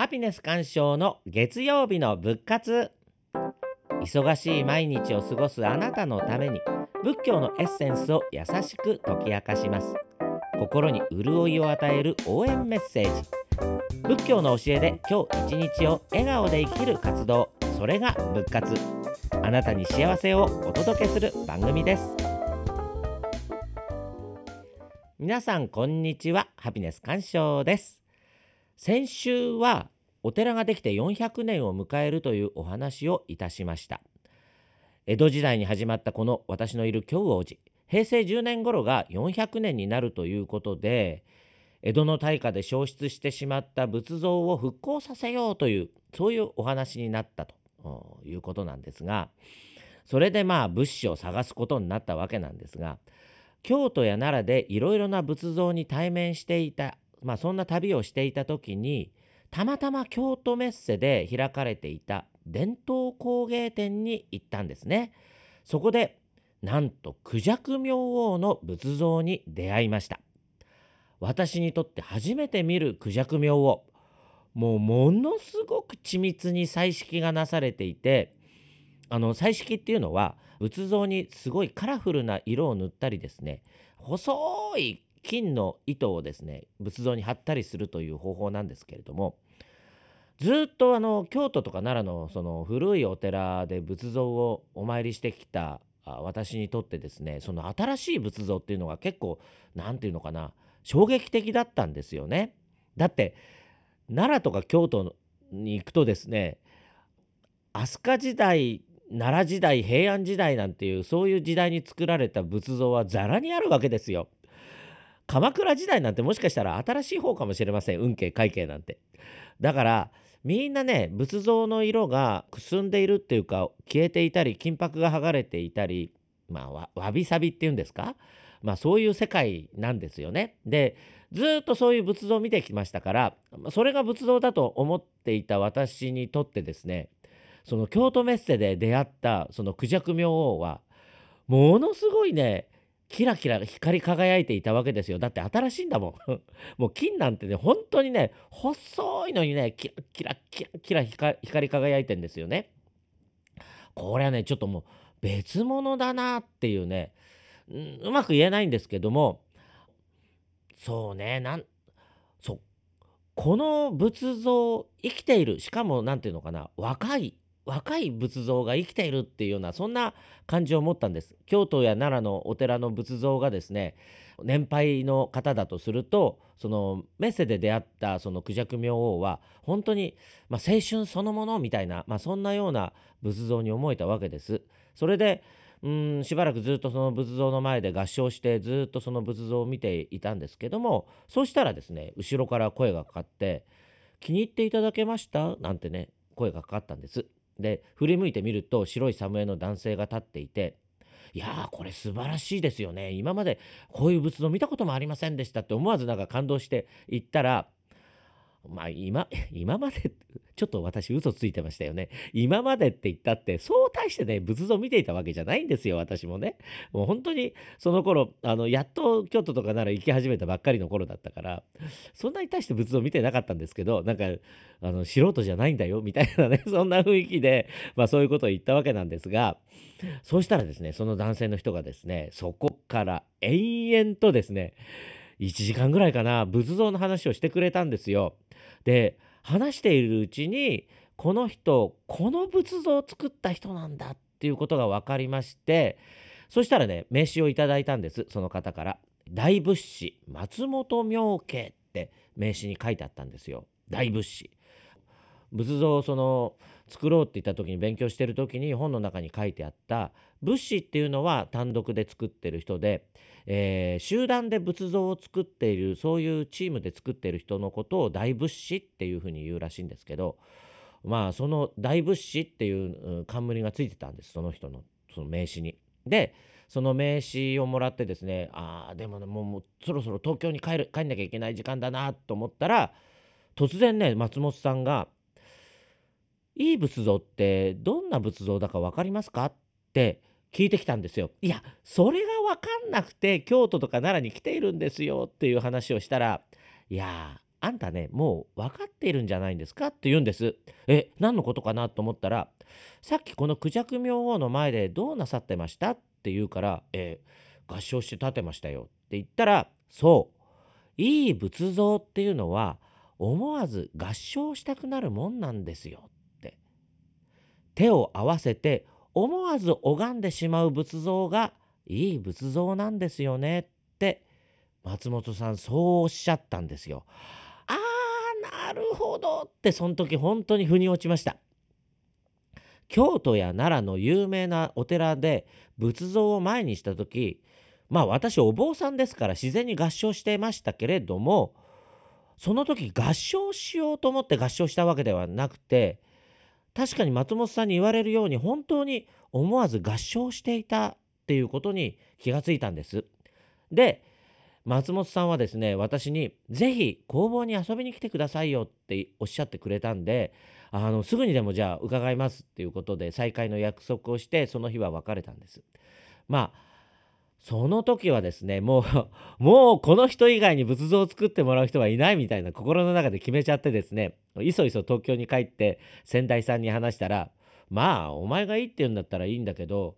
ハピネス鑑賞の月曜日の仏活。忙しい毎日を過ごすあなたのために仏教のエッセンスを優しく解き明かします。心に潤いを与える応援メッセージ。仏教の教えで今日一日を笑顔で生きる活動それが仏活。あなたに幸せをお届けする番組です。皆さんこんにちは。ハピネス鑑賞です。先週はお寺ができて400年を迎えるというお話をいたしました。江戸時代に始まったこの私のいる京王寺平成10年頃が400年になるということで江戸の大火で焼失してしまった仏像を復興させようというそういうお話になったということなんですがそれでまあ物資を探すことになったわけなんですが京都や奈良でいろいろな仏像に対面していた、まあ、そんな旅をしていた時にたまたま京都メッセで開かれていた伝統工芸展に行ったんですね。そこでなんと孔雀明王の仏像に出会いました。私にとって初めて見る孔雀明王もうものすごく緻密に彩色がなされていてあの彩色っていうのは仏像にすごいカラフルな色を塗ったりですね細い金の糸をですね仏像に貼ったりするという方法なんですけれどもずっとあの京都とか奈良のその古いお寺で仏像をお参りしてきた私にとってですねその新しい仏像っていうのが結構何て言うのかな衝撃的だったんですよね。だって奈良とか京都に行くとですね飛鳥時代奈良時代平安時代なんていうそういう時代に作られた仏像はざらにあるわけですよ。鎌倉時代なんてもしかしたら新しい方かもしれません運慶会計なんて。だからみんなね仏像の色がくすんでいるっていうか消えていたり金箔が剥がれていたりまあわびさびっていうんですか？まあそういう世界なんですよね。でずっとそういう仏像を見てきましたからそれが仏像だと思っていた私にとってですねその京都メッセで出会ったその孔雀明王はものすごいねキラキラ光り輝いていたわけですよ。だって新しいんだもん。もう金なんてね本当にね細いのにねキラキラキラキラ光り輝いてんですよね。これはねちょっともう別物だなっていうねうまく言えないんですけども。そうねなんそう。この仏像生きているしかも何て言うのかな若い若い仏像が生きているっていうようなそんな感じを持ったんです京都や奈良のお寺の仏像がですね年配の方だとするとそのメッセで出会ったその孔雀明王は本当に、まあ、青春そのものみたいな、まあ、そんなような仏像に思えたわけですそれでうんしばらくずっとその仏像の前で合唱してずっとその仏像を見ていたんですけどもそうしたらですね後ろから声がかかって「気に入っていただけました?」なんてね声がかかったんです。で振り向いてみると白いサムエの男性が立っていていやーこれ素晴らしいですよね。今までこういう仏像見たこともありませんでしたって思わずなんか感動して言ったらまあ今、今まで、ちょっと私嘘ついてましたよね。今までって言ったって、そう大してね、仏像見ていたわけじゃないんですよ、私もね。もう本当に、その頃、あの、やっと京都とかなら行き始めたばっかりの頃だったから、そんなに大して仏像見てなかったんですけど、なんか、あの、素人じゃないんだよ、みたいなね、そんな雰囲気で、まあそういうことを言ったわけなんですが、そうしたらですね、その男性の人がですね、そこから延々とですね、1時間ぐらいかな仏像の話をしてくれたんですよ。で話しているうちにこの人この仏像を作った人なんだっていうことが分かりましてそしたらね名刺をいただいたんですその方から「大仏師松本明慶」って名刺に書いてあったんですよ大仏師。仏像その作ろうって言った時に勉強してる時に本の中に書いてあった仏師っていうのは単独で作ってる人でえー、集団で仏像を作っているそういうチームで作ってる人のことを大仏師っていうふうに言うらしいんですけどまあその大仏師っていう冠がついてたんですその人のその名刺に。でその名刺をもらってですねああでもねもうそろそろ東京に帰る帰んなきゃいけない時間だなと思ったら突然ね松本さんが「いい仏像ってどんな仏像だか分かりますか?」って聞いてきたんですよ。いやそれが分かんなくて京都とか奈良に来ているんですよっていう話をしたらいやあんたねもう分かっているんじゃないんですか?」って言うんです。え何のことかな？と思ったら「さっきこの孔雀明王の前でどうなさってました?」って言うから「え合唱して立てましたよ」って言ったら「そういい仏像っていうのは思わず合唱したくなるもんなんですよ」手を合わせて思わず拝んでしまう仏像がいい仏像なんですよねって松本さんそうおっしゃったんですよ。あーなるほどってその時本当に腑に落ちました。京都や奈良の有名なお寺で仏像を前にした時まあ私お坊さんですから自然に合唱してましたけれどもその時合唱しようと思って合唱したわけではなくて確かに松本さんに言われるように本当に思わず合唱していたっていうことに気がついたんです。で松本さんはですね私に「是非工房に遊びに来てくださいよ」っておっしゃってくれたんであのすぐにでもじゃあ伺いますっていうことで再会の約束をしてその日は別れたんです。まあその時はですねもう もうこの人以外に仏像を作ってもらう人はいないみたいな心の中で決めちゃってですねいそいそ東京に帰って先代さんに話したらまあお前がいいって言うんだったらいいんだけど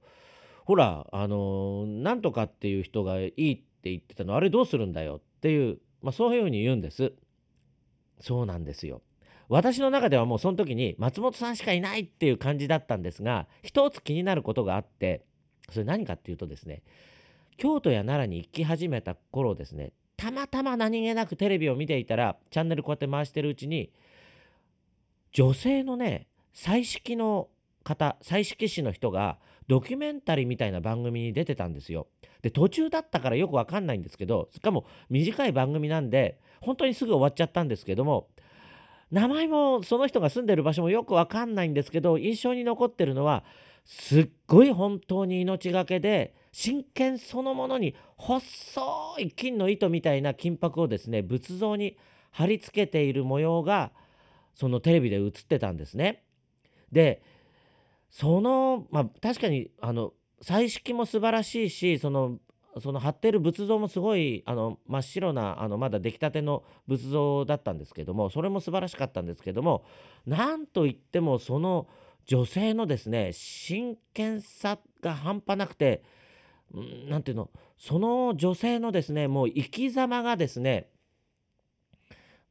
ほらあのなんとかっていう人がいいって言ってたのあれどうするんだよっていう、まあ、そういうふうに言うんです。そうなんですよ。私の中ではもうその時に松本さんしかいないっていう感じだったんですが一つ気になることがあってそれ何かっていうとですね京都や奈良に行き始めた頃ですねたまたま何気なくテレビを見ていたらチャンネルこうやって回してるうちに女性のね彩色の方彩色師の人がドキュメンタリーみたいな番組に出てたんですよ。で途中だったからよくわかんないんですけどしかも短い番組なんで本当にすぐ終わっちゃったんですけども名前もその人が住んでる場所もよくわかんないんですけど印象に残ってるのはすっごい本当に命がけで真剣そのものに細い金の糸みたいな金箔をですね仏像に貼り付けている模様がそのテレビで映ってたんですね。でそのまあ確かにあの彩色も素晴らしいしそのその貼ってる仏像もすごいあの真っ白なあのまだ出来たての仏像だったんですけどもそれも素晴らしかったんですけどもなんといってもその女性のですね真剣さが半端なくて何ていうのその女性のですねもう生き様がですね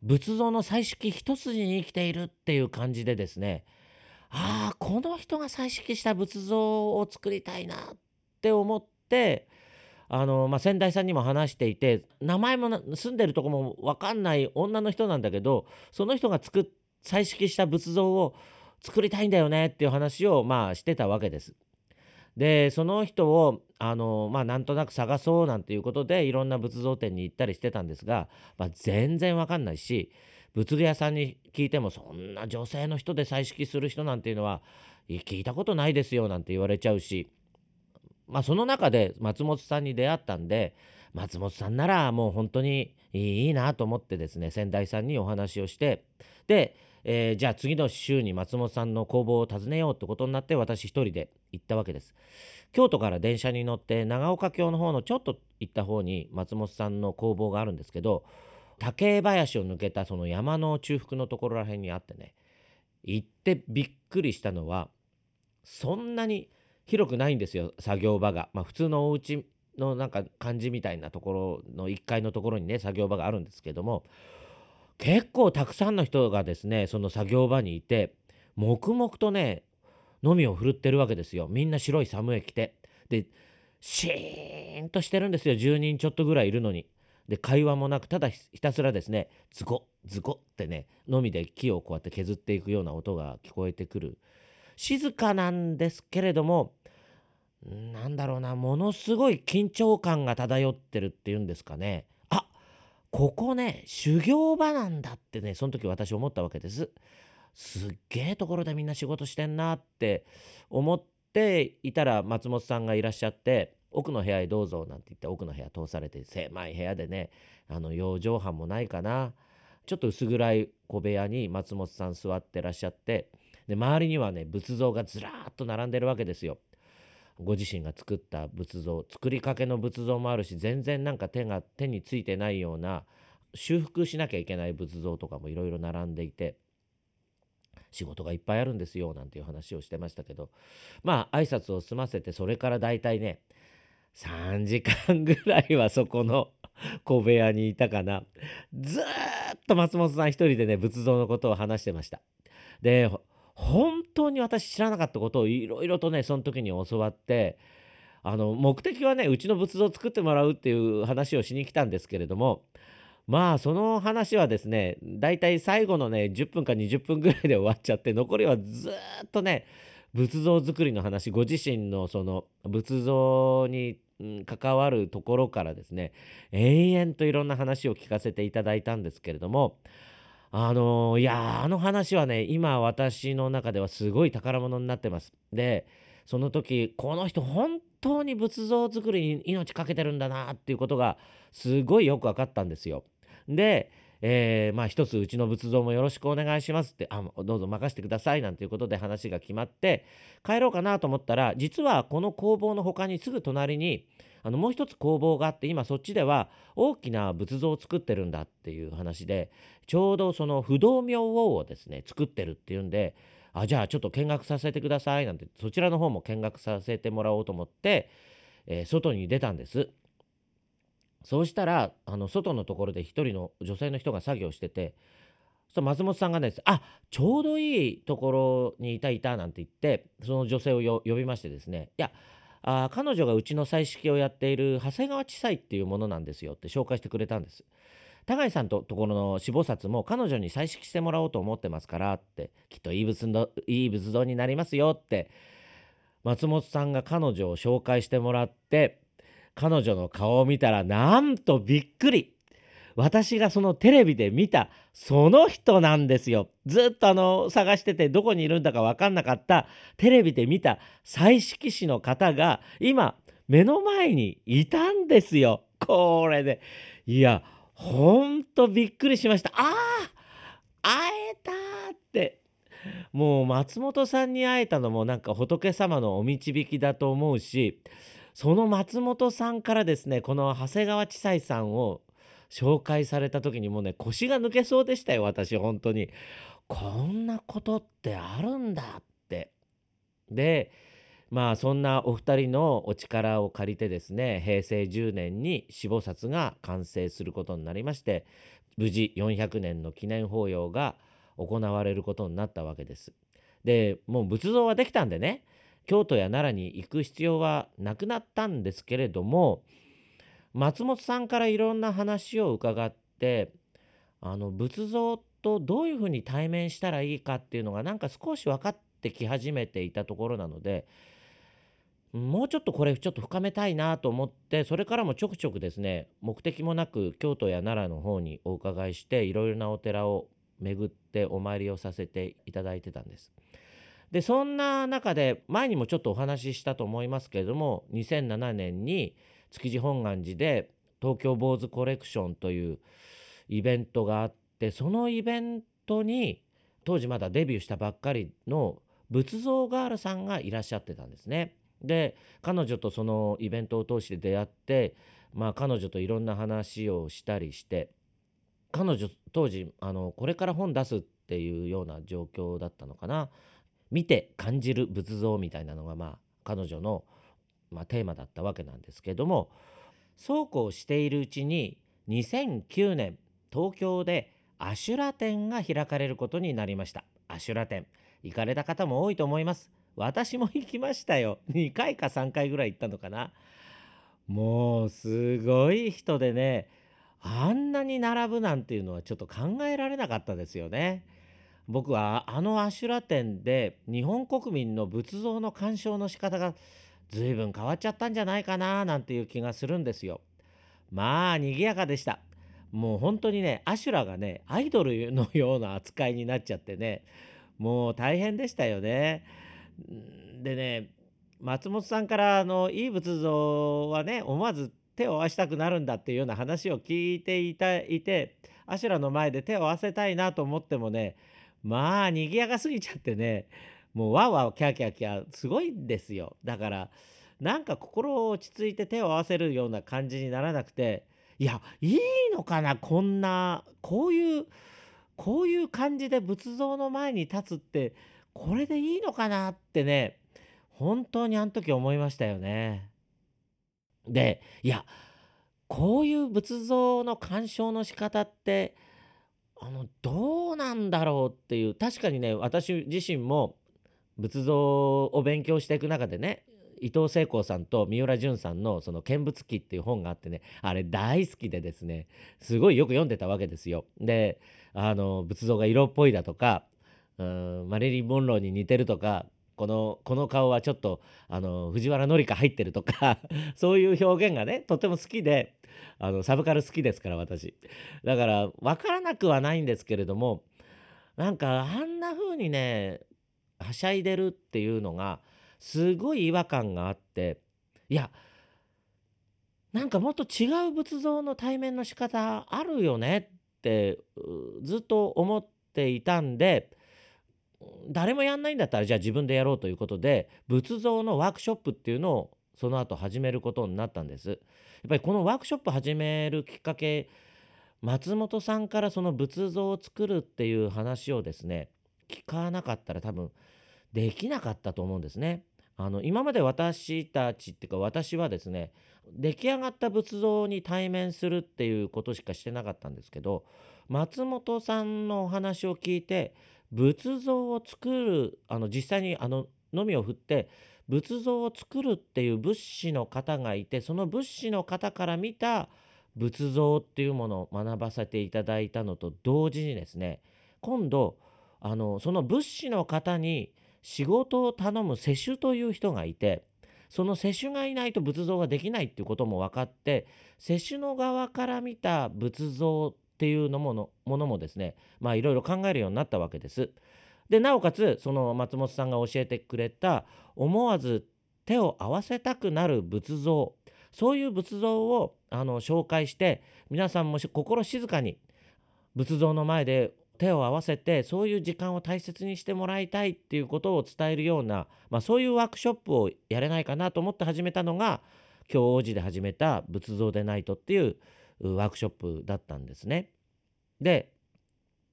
仏像の彩色一筋に生きているっていう感じでですねああこの人が彩色した仏像を作りたいなって思ってあの、まあ、先代さんにも話していて名前も住んでるとこも分かんない女の人なんだけどその人が作っ彩色した仏像を作りたいんだよねっていう話をまあしてたわけです。でその人をあのまあなんとなく探そうなんていうことでいろんな仏像店に行ったりしてたんですが、まあ、全然わかんないし仏具屋さんに聞いてもそんな女性の人で彩色する人なんていうのは聞いたことないですよなんて言われちゃうしまあその中で松本さんに出会ったんで松本さんならもう本当にいいなと思ってですね先代さんにお話をしてでえー、じゃあ次の週に松本さんの工房を訪ねようってことになって私一人で行ったわけです。京都から電車に乗って長岡京の方のちょっと行った方に松本さんの工房があるんですけど竹林を抜けたその山の中腹のところらへんにあってね行ってびっくりしたのはそんなに広くないんですよ作業場が。まあ普通のお家のなんか感じみたいなところの1階のところにね作業場があるんですけども結構たくさんの人がですねその作業場にいて黙々とねのみを振るってるわけですよ。みんな白いサムエ着て。でシーンとしてるんですよ。10人ちょっとぐらいいるのに。で会話もなくただひたすらですねズコズコってねのみで木をこうやって削っていくような音が聞こえてくる。静かなんですけれどもなんだろうなものすごい緊張感が漂ってるっていうんですかねあここね修行場なんだってねその時私思ったわけです。すっげえところでみんな仕事してんなって思っていたら松本さんがいらっしゃって奥の部屋へどうぞなんて言って奥の部屋通されて狭い部屋でねあの養生班もないかなちょっと薄暗い小部屋に松本さん座ってらっしゃってで周りにはね仏像がずらーっと並んでるわけですよ。ご自身が作った仏像作りかけの仏像もあるし全然なんか手が手についてないような修復しなきゃいけない仏像とかもいろいろ並んでいて仕事がいっぱいあるんですよなんていう話をしてましたけどまあ挨拶を済ませてそれからだいたいね3時間ぐらいはそこの 小部屋にいたかな。ずっと松本さん一人でね仏像のことを話してました。で本当に私知らなかったことをいろいろとねその時に教わってあの目的はねうちの仏像を作ってもらうっていう話をしに来たんですけれどもまあその話はですねだいたい最後のね10分か20分ぐらいで終わっちゃって残りはずっとね仏像作りの話ご自身のその仏像に関わるところからですね延々といろんな話を聞かせていただいたんですけれどもあのいやあの話はね今私の中ではすごい宝物になってます。でその時この人本当に仏像作りに命かけてるんだなっていうことがすごいよく分かったんですよ。で、えー、まあ一つうちの仏像もよろしくお願いしますってあどうぞ任せてくださいなんていうことで話が決まって帰ろうかなと思ったら実はこの工房の他にすぐ隣にあのもう一つ工房があって今そっちでは大きな仏像を作ってるんだっていう話でちょうどその不動明王をですね作ってるっていうんであじゃあちょっと見学させてくださいなんてそちらの方も見学させてもらおうと思って、えー、外に出たんです。そうしたらあの外のところで一人の女性の人が作業しててそ松本さんがね「あちょうどいいところにいたいた」なんて言ってその女性を呼びましてですね「いやあ彼女がうちの彩色をやっている長谷川地裁っていうものなんですよ」って紹介してくれたんです。高井さんとところの死菩薩も彼女に彩色してもらおうと思ってますからってきっといい仏像いい仏像になりますよって松本さんが彼女を紹介してもらって彼女の顔を見たらなんとびっくり私がそのテレビで見たその人なんですよ。ずっとあの探しててどこにいるんだか分かんなかったテレビで見た彩色師の方が今目の前にいたんですよ。これで、いやほんとびっくりしました。ああ会えたってもう松本さんに会えたのもなんか仏様のお導きだと思うしその松本さんからですねこの長谷川知斎さんを紹介された時にもうね腰が抜けそうでしたよ私本当にこんなことってあるんだってでまあそんなお二人のお力を借りてですね平成10年に死菩薩が完成することになりまして無事400年の記念法要が行われることになったわけです。でもう仏像はできたんでね京都や奈良に行く必要はなくなったんですけれども松本さんからいろんな話を伺ってあの仏像とどういうふうに対面したらいいかっていうのがなんか少し分かってき始めていたところなのでもうちょっとこれちょっと深めたいなと思ってそれからもちょくちょくですね目的もなく京都や奈良の方にお伺いしていろいろなお寺を巡ってお参りをさせていただいてたんです。でそんな中で前にもちょっとお話ししたと思いますけれども2007年に築地本願寺で東京坊主コレクションというイベントがあってそのイベントに当時まだデビューしたばっかりの仏像ガールさんがいらっしゃってたんですね。で彼女とそのイベントを通して出会って、まあ、彼女といろんな話をしたりして彼女当時あのこれから本出すっていうような状況だったのかな見て感じる仏像みたいなのがまあ彼女の、まあ、テーマだったわけなんですけどもそうこうしているうちに2009年東京でアシュラ展が開かれることになりました。アシュラ展。行かれた方も多いと思います。私も行きましたよ。2回か3回ぐらい行ったのかな。もうすごい人でねあんなに並ぶなんていうのはちょっと考えられなかったですよね。僕はあのアシュラ展で日本国民の仏像の鑑賞の仕方が随分変わっちゃったんじゃないかななんていう気がするんですよ。まあ賑やかでした。もう本当にねアシュラがねアイドルのような扱いになっちゃってねもう大変でしたよね。でね松本さんからあのいい仏像はね思わず手を合わしたくなるんだっていうような話を聞いていたいてアシュラの前で手を合わせたいなと思ってもねまあ賑やかすぎちゃってねもうわーわキャキャキャすごいんですよだからなんか心を落ち着いて手を合わせるような感じにならなくていやいいのかなこんなこういうこういう感じで仏像の前に立つってこれでいいのかなってね本当にあの時思いましたよね。でいやこういう仏像の鑑賞の仕方ってあのどうなんだろうっていう確かにね私自身も仏像を勉強していく中でね伊藤聖光さんと三浦淳さんの「その見物記」っていう本があってねあれ大好きでですねすごいよく読んでたわけですよ。であの仏像が色っぽいだとかうんマリリン・モンローに似てるとかこのこの顔はちょっとあの藤原紀香入ってるとか そういう表現がねとても好きであのサブカル好きですから私。だから分からなくはないんですけれどもなんかあんな風にねはしゃいでるっていうのがすごい違和感があっていやなんかもっと違う仏像の対面の仕方あるよねってずっと思っていたんで誰もやんないんだったらじゃあ自分でやろうということで仏像のワークショップっていうのをその後始めることになったんです。やっぱりこのワークショップ始めるきっかけ松本さんからその仏像を作るっていう話をですね聞かなかったら多分できなかったと思うんですね。あの今まで私たちっていうか私はですね出来上がった仏像に対面するっていうことしかしてなかったんですけど松本さんのお話を聞いて仏像を作るあの実際にあののみを振って仏像を作るっていう仏師の方がいてその仏師の方から見た仏像っていうものを学ばせていただいたのと同時にですね今度あのその仏師の方に仕事を頼む施主という人がいてその施主がいないと仏像ができないっていうことも分かって施主の側から見た仏像っていうのものものもですねまあいろいろ考えるようになったわけです。でなおかつその松本さんが教えてくれた思わず手を合わせたくなる仏像そういう仏像をあの紹介して皆さんも心静かに仏像の前で手を合わせてそういう時間を大切にしてもらいたいっていうことを伝えるような、まあ、そういうワークショップをやれないかなと思って始めたのが今日王子で始めた仏像でないとっていうワークショップだったんですね。で、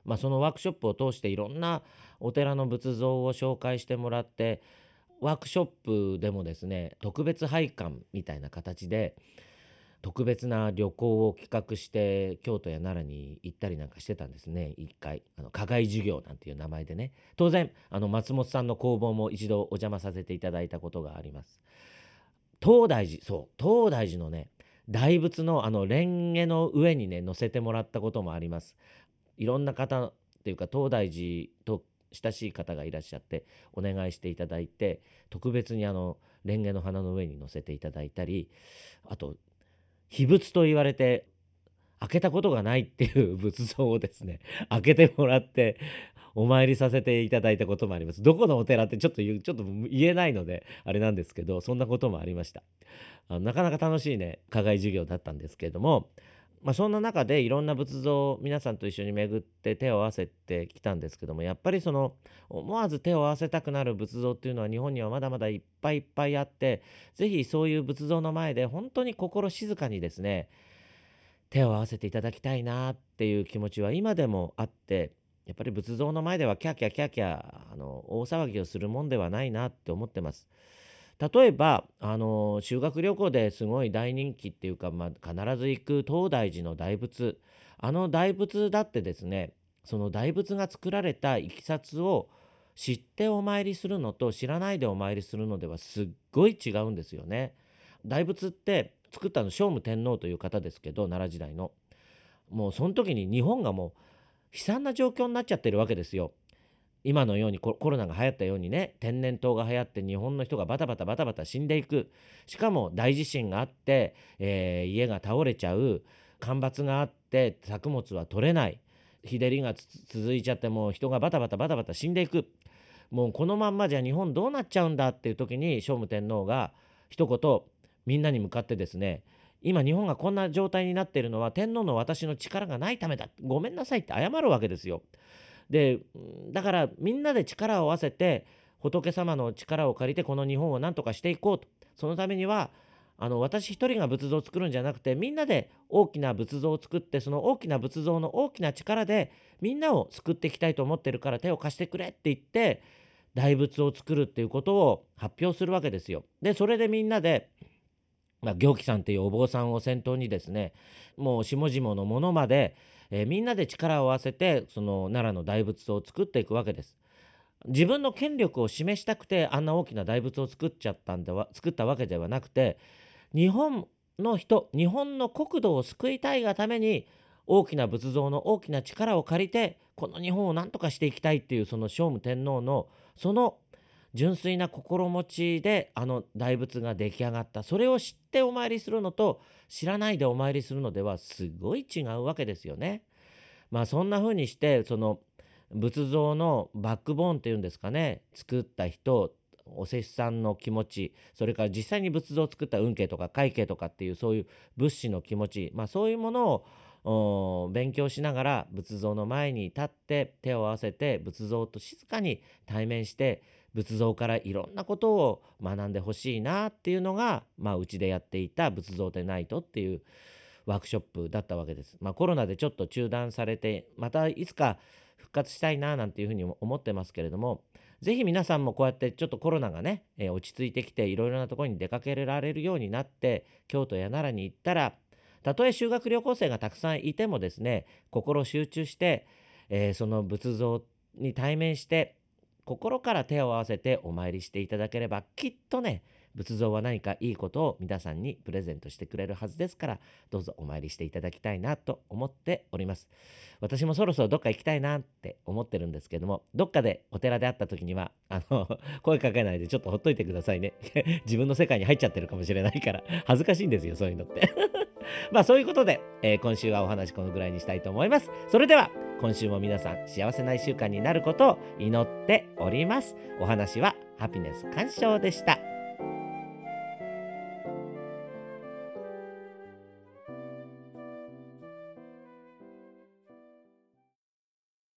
まあ、そのワークショップを通していろんなお寺の仏像を紹介してもらってワークショップでもですね特別拝観みたいな形で特別な旅行を企画して京都や奈良に行ったりなんかしてたんですね。一回あの課外授業なんていう名前でね。当然あの松本さんの工房も一度お邪魔させていただいたことがあります。東大寺そう東大寺のね大仏のあの蓮華の上にね乗せてもらったこともあります。いろんな方っていうか東大寺と親しい方がいらっしゃってお願いしていただいて特別にあの蓮華の花の上に乗せていただいたりあと秘仏と言われて開けたことがないっていう仏像をですね開けてもらってお参りさせていただいたこともあります。どこのお寺ってちょっと言ちょっと言えないのであれなんですけどそんなこともありました。あなかなか楽しいね課外授業だったんですけれどもまあ、そんな中でいろんな仏像を皆さんと一緒に巡って手を合わせてきたんですけどもやっぱりその思わず手を合わせたくなる仏像っていうのは日本にはまだまだいっぱいいっぱいあって是非そういう仏像の前で本当に心静かにですね手を合わせていただきたいなっていう気持ちは今でもあってやっぱり仏像の前ではキャキャキャキャあの大騒ぎをするもんではないなって思ってます。例えばあの修学旅行ですごい大人気っていうか、まあ、必ず行く東大寺の大仏あの大仏だってですねその大仏が作られたいきさつを知ってお参りするのと知らないでお参りするのではすっごい違うんですよね。大仏って作ったの聖武天皇という方ですけど奈良時代のもうその時に日本がもう悲惨な状況になっちゃってるわけですよ。今のようにコロナが流行ったようにね天然痘が流行って日本の人がバタバタバタバタ死んでいく。しかも大地震があって、えー、家が倒れちゃう。干ばつがあって作物は取れない。日照りが続いちゃってもう人がバタバタバタバタ死んでいく。もうこのまんまじゃ日本どうなっちゃうんだっていう時に聖武天皇が一言みんなに向かってですね今日本がこんな状態になっているのは天皇の私の力がないためだごめんなさいって謝るわけですよ。でだからみんなで力を合わせて仏様の力を借りてこの日本を何とかしていこうとそのためにはあの私一人が仏像を作るんじゃなくてみんなで大きな仏像を作ってその大きな仏像の大きな力でみんなを救っていきたいと思ってるから手を貸してくれって言って大仏を作るっていうことを発表するわけですよ。でそれでみんなでまあ、行基さんっていうお坊さんを先頭にですねもう下々のものまで、えー、みんなで力を合わせてその奈良の大仏を作っていくわけです。自分の権力を示したくてあんな大きな大仏を作っちゃったんでは作ったわけではなくて日本の人日本の国土を救いたいがために大きな仏像の大きな力を借りてこの日本を何とかしていきたいっていうその聖武天皇のその純粋な心持ちであの大仏が出来上がったそれを知ってお参りするのと知らないでお参りするのではすごい違うわけですよね。まあそんな風にしてその仏像のバックボーンっていうんですかね作った人お施主さんの気持ちそれから実際に仏像を作った運慶とか会慶とかっていうそういう仏師の気持ち、まあ、そういうものを勉強しながら仏像の前に立って手を合わせて仏像と静かに対面して仏像からいろんなことを学んでほしいなっていうのが、まあ、うちでやっていた仏像でナイトっていうワークショップだったわけです。まあ、コロナでちょっと中断されてまたいつか復活したいななんていうふうに思ってますけれども是非皆さんもこうやってちょっとコロナがね、えー、落ち着いてきていろいろなところに出かけられるようになって京都や奈良に行ったらたとえ修学旅行生がたくさんいてもですね心集中して、えー、その仏像に対面して心から手を合わせてお参りしていただければきっとね仏像は何かいいことを皆さんにプレゼントしてくれるはずですからどうぞお参りしていただきたいなと思っております。私もそろそろどっか行きたいなって思ってるんですけどもどっかでお寺で会った時にはあの 声かけないでちょっとほっといてくださいね。自分の世界に入っちゃってるかもしれないから恥ずかしいんですよそういうのって。まあそういうことで、えー、今週はお話このぐらいにしたいと思います。それでは今週も皆さん幸せな1週間になることを祈っております。お話はハピネス鑑賞でした。